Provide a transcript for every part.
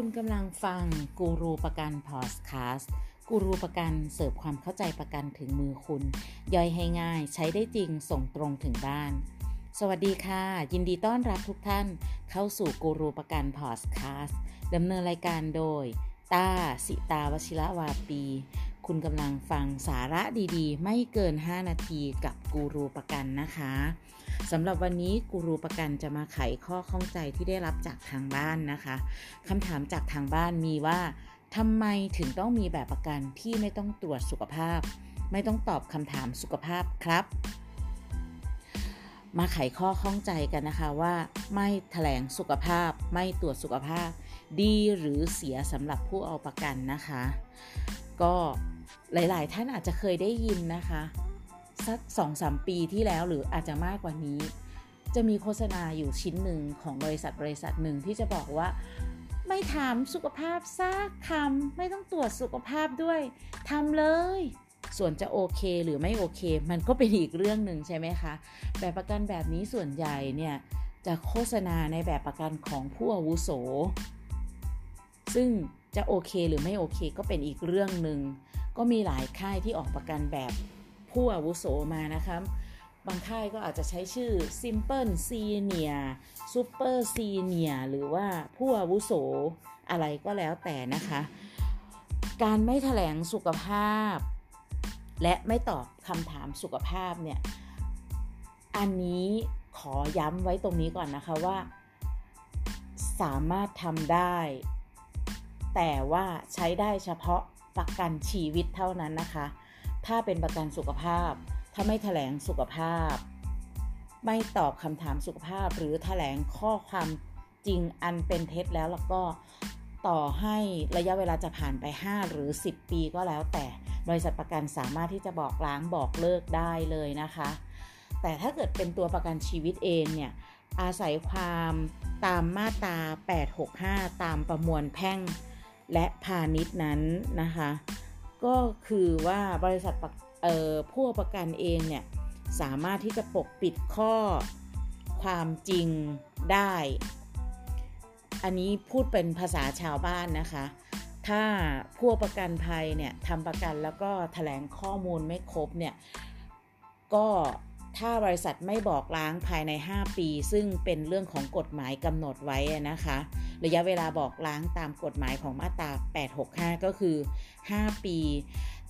คุณกำลังฟังกูรูประกันพอดแคสต์กูรูประกันเสิร์ฟความเข้าใจประกันถึงมือคุณ ย่อยให้ง่าย ใช้ได้จริงส่งตรงถึงบ้าน สวัสดีค่ะ ยินดีต้อนรับทุกท่านเข้าสู่กูรูประกันพอดแคสต์ดำเนินรายการโดยต้าสิตาวชิระวาปี คุณกำลังฟังสาระดีๆ ไม่เกิน 5 นาทีกับกูรูประกันนะคะสำหรับวันนี้กูรูประกันจะมาไขข้อข้องใจที่ได้รับจากทางบ้านนะคะคำถามจากทางบ้านมีว่าทำไมถึงต้องมีแบบประกันที่ไม่ต้องตรวจสุขภาพ ไม่ต้องตอบคำถามสุขภาพครับ มาไขข้อข้องใจกันนะคะว่า ไม่แถลงสุขภาพ ไม่ตรวจสุขภาพ ดีหรือเสียสำหรับผู้เอาประกันนะคะ ก็หลายๆ ท่านอาจจะเคยได้ยินนะคะ สักสองสามปีที่แล้วหรืออาจจะมากกว่านี้ จะมีโฆษณาอยู่ชิ้นหนึ่งของบริษัทบริษัทหนึ่งที่จะบอกว่า ไม่ถามสุขภาพซักคำไม่ต้องตรวจสุขภาพด้วยทำเลย ส่วนจะโอเคหรือไม่โอเค มันก็เป็นอีกเรื่องหนึ่งใช่ไหมคะแบบประกันแบบนี้ส่วนใหญ่เนี่ยจะโฆษณาในแบบประกันของผู้อาวุโส ซึ่ง จะโอเคหรือไม่โอเคก็เป็นอีกเรื่องหนึ่งก็มีหลายค่ายที่ออกประกันแบบผู้อาวุโสมานะคะบางค่ายก็อาจจะใช้ชื่อ Simple Senior Super Senior หรือว่าผู้อาวุโสอะไรก็แล้วแต่นะคะ การไม่แถลงสุขภาพ และไม่ตอบคำถามสุขภาพเนี่ย อันนี้ขอย้ำไว้ตรงนี้ก่อนนะคะว่า สามารถทำได้ แต่ว่าใช้ได้เฉพาะประกันชีวิตเท่านั้นนะคะ ถ้าเป็นประกันสุขภาพ ถ้าไม่แถลงสุขภาพ ไม่ตอบคำถามสุขภาพ หรือแถลงข้อความจริงอันเป็นเท็จแล้วแล้วก็ต่อให้ระยะเวลาจะผ่านไป 5 หรือ 10 ปีก็แล้วแต่บริษัทประกันสามารถที่จะบอกล้างบอกเลิกได้เลยนะคะ แต่ถ้าเกิดเป็นตัวประกันชีวิตเองเนี่ยอาศัยความตามมาตรา 865 ตามประมวลแพ่ง และพาณิชย์นั้นนะคะ ก็คือว่าบริษัทผู้ประกันเองเนี่ยสามารถที่จะปกปิดข้อความจริงได้ อันนี้พูดเป็นภาษาชาวบ้านนะคะ ถ้าผู้ประกันภัยเนี่ยทำประกันแล้วก็ถแถลงข้อมูลไม่ครบเนี่ย ก็ถ้าบริษัทไม่บอกล้างภายใน 5 ปี ซึ่งเป็นเรื่องของกฎหมายกำหนดไว้นะคะ ระยะเวลาบอกล้างตามกฎหมายของมาตรา 865 ก็คือ 5 ปี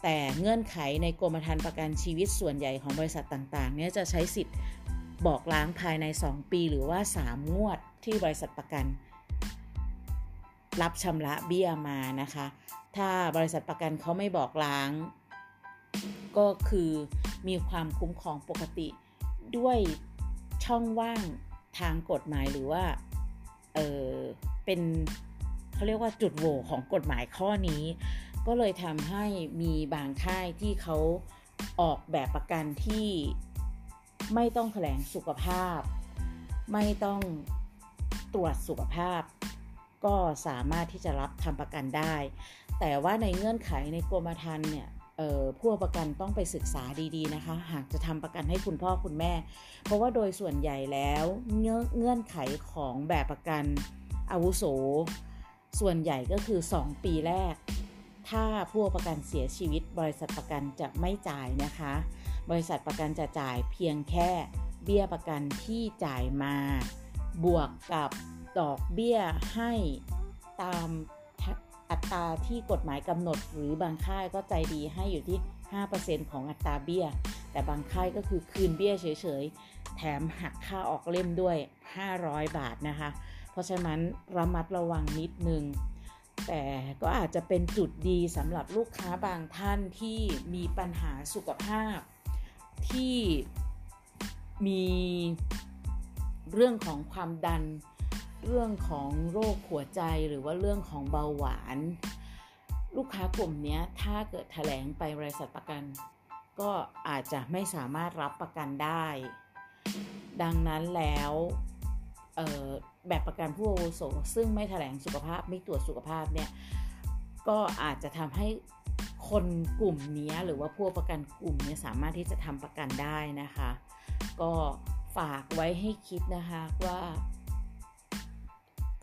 แต่เงื่อนไขในกรมธรรม์ประกันชีวิตส่วนใหญ่ของบริษัทต่างๆเนี่ยจะใช้สิทธิ์บอกล้างภายใน 2 ปีหรือว่า 3 งวดที่บริษัทประกัน รับชำระเบี้ยมานะคะ ถ้าบริษัทประกันเขาไม่บอกล้าง ก็คือมีความคุ้มครองปกติด้วยช่องว่างทางกฎหมายหรือว่า เออ เป็นเขาเรียกว่าจุดโหว่ของกฎหมายข้อนี้ ก็เลยทำให้มีบางค่ายที่เขาออกแบบประกันที่ไม่ต้องแถลงสุขภาพ ไม่ต้องตรวจสุขภาพ ก็สามารถที่จะรับทำประกันได้ แต่ว่าในเงื่อนไขในกรมธรรม์เนี่ยผู้ประกันต้องไปศึกษาดีๆนะคะ หากจะทำประกันให้คุณพ่อคุณแม่ เพราะว่าโดยส่วนใหญ่แล้วเงื่อนไขของแบบประกัน อาวุโส ส่วนใหญ่ก็คือ 2 ปีแรก ถ้าผู้ประกันเสียชีวิต บริษัทประกันจะไม่จ่ายนะคะ บริษัทประกันจะจ่ายเพียงแค่เบี้ยประกันที่จ่ายมา บวกกับดอกเบี้ยให้ตามอัตราที่กฎหมายกำหนด หรือบางค่ายก็ใจดีให้อยู่ที่ 5%ของอัตราเบี้ย แต่บางค่ายก็คือคืนเบี้ยเฉยๆ แถมหักค่าออกเล่มด้วย 500 บาทนะคะ เพราะฉะนั้นระมัดระวังนิดนึง แต่ก็อาจจะเป็นจุดดีสำหรับลูกค้าบางท่านที่มีปัญหาสุขภาพ ที่มีเรื่องของความดัน เรื่องของโรคหัวใจหรือว่าเรื่องของเบาหวาน ลูกค้ากลุ่มนี้ถ้าเกิดแถลงไปบริษัทประกัน ก็อาจจะไม่สามารถรับประกันได้ ดังนั้นแล้ว แบบประกันผู้อาวุโสซึ่งไม่แถลงสุขภาพไม่ตรวจสุขภาพเนี่ยก็อาจจะทำให้คนกลุ่มนี้หรือว่าผู้ประกันกลุ่มนี้สามารถที่จะทำประกันได้นะคะ ก็ฝากไว้ให้คิดนะคะว่า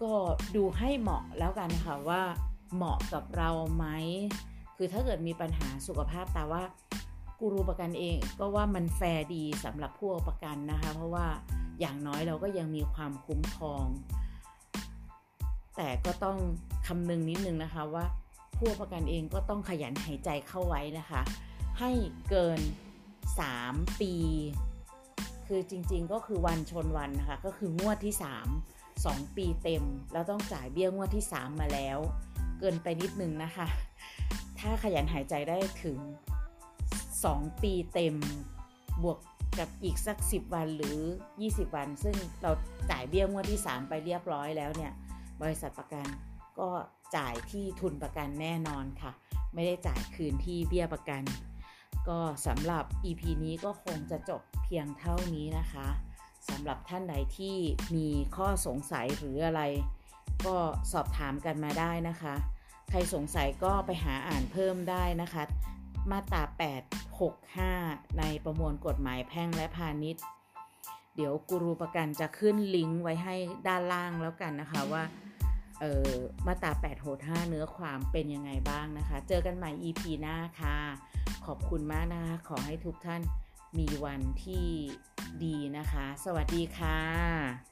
ก็ดูให้เหมาะแล้วกันนะคะว่าเหมาะกับเราไหมคือถ้าเกิดมีปัญหาสุขภาพแต่ว่ากูรูประกันเองก็ว่ามันแฟร์ดีสำหรับผู้ประกันนะคะ เพราะว่า อย่างน้อยเราก็ยังมีความคุ้มครอง แต่ก็ต้องคำนึงนิดนึงนะคะว่าผู้ประกันเองก็ต้องขยันหายใจเข้าไว้นะคะ ให้เกิน 3 ปี คือจริงๆก็คือวันชนวันนะคะ ก็คืองวดที่ 3 2 ปีเต็ม แล้วต้องจ่ายเบี้ยงวดที่ 3 มาแล้ว เกินไปนิดนึงนะคะ ถ้าขยันหายใจได้ถึง 2 ปีเต็มบวก กับอีกสัก 10 วันหรือ 20 วัน ซึ่งเราจ่ายเบี้ยงวดที่ 3 ไปเรียบร้อยแล้วเนี่ย บริษัทประกันก็จ่ายที่ทุนประกันแน่นอนค่ะ ไม่ได้จ่ายคืนที่เบี้ยประกัน ก็สำหรับ EP นี้ก็คงจะจบเพียงเท่านี้นะคะสำหรับท่านใดที่มีข้อสงสัยหรืออะไร ก็สอบถามกันมาได้นะคะ ใครสงสัยก็ไปหาอ่านเพิ่มได้นะคะ มาตรา 865 ในประมวลกฎหมายแพ่งและพาณิชย์ เดี๋ยวกูรูประกันจะขึ้นลิงก์ไว้ให้ด้านล่างแล้วกันนะคะว่าเออมาตรา8โหด5เนื้อความเป็นยังไงบ้างนะคะ เจอกันใหม่ EP หน้าค่ะ ขอบคุณมากนะคะ ขอให้ทุกท่านมีวันที่ดีนะคะ สวัสดีค่ะ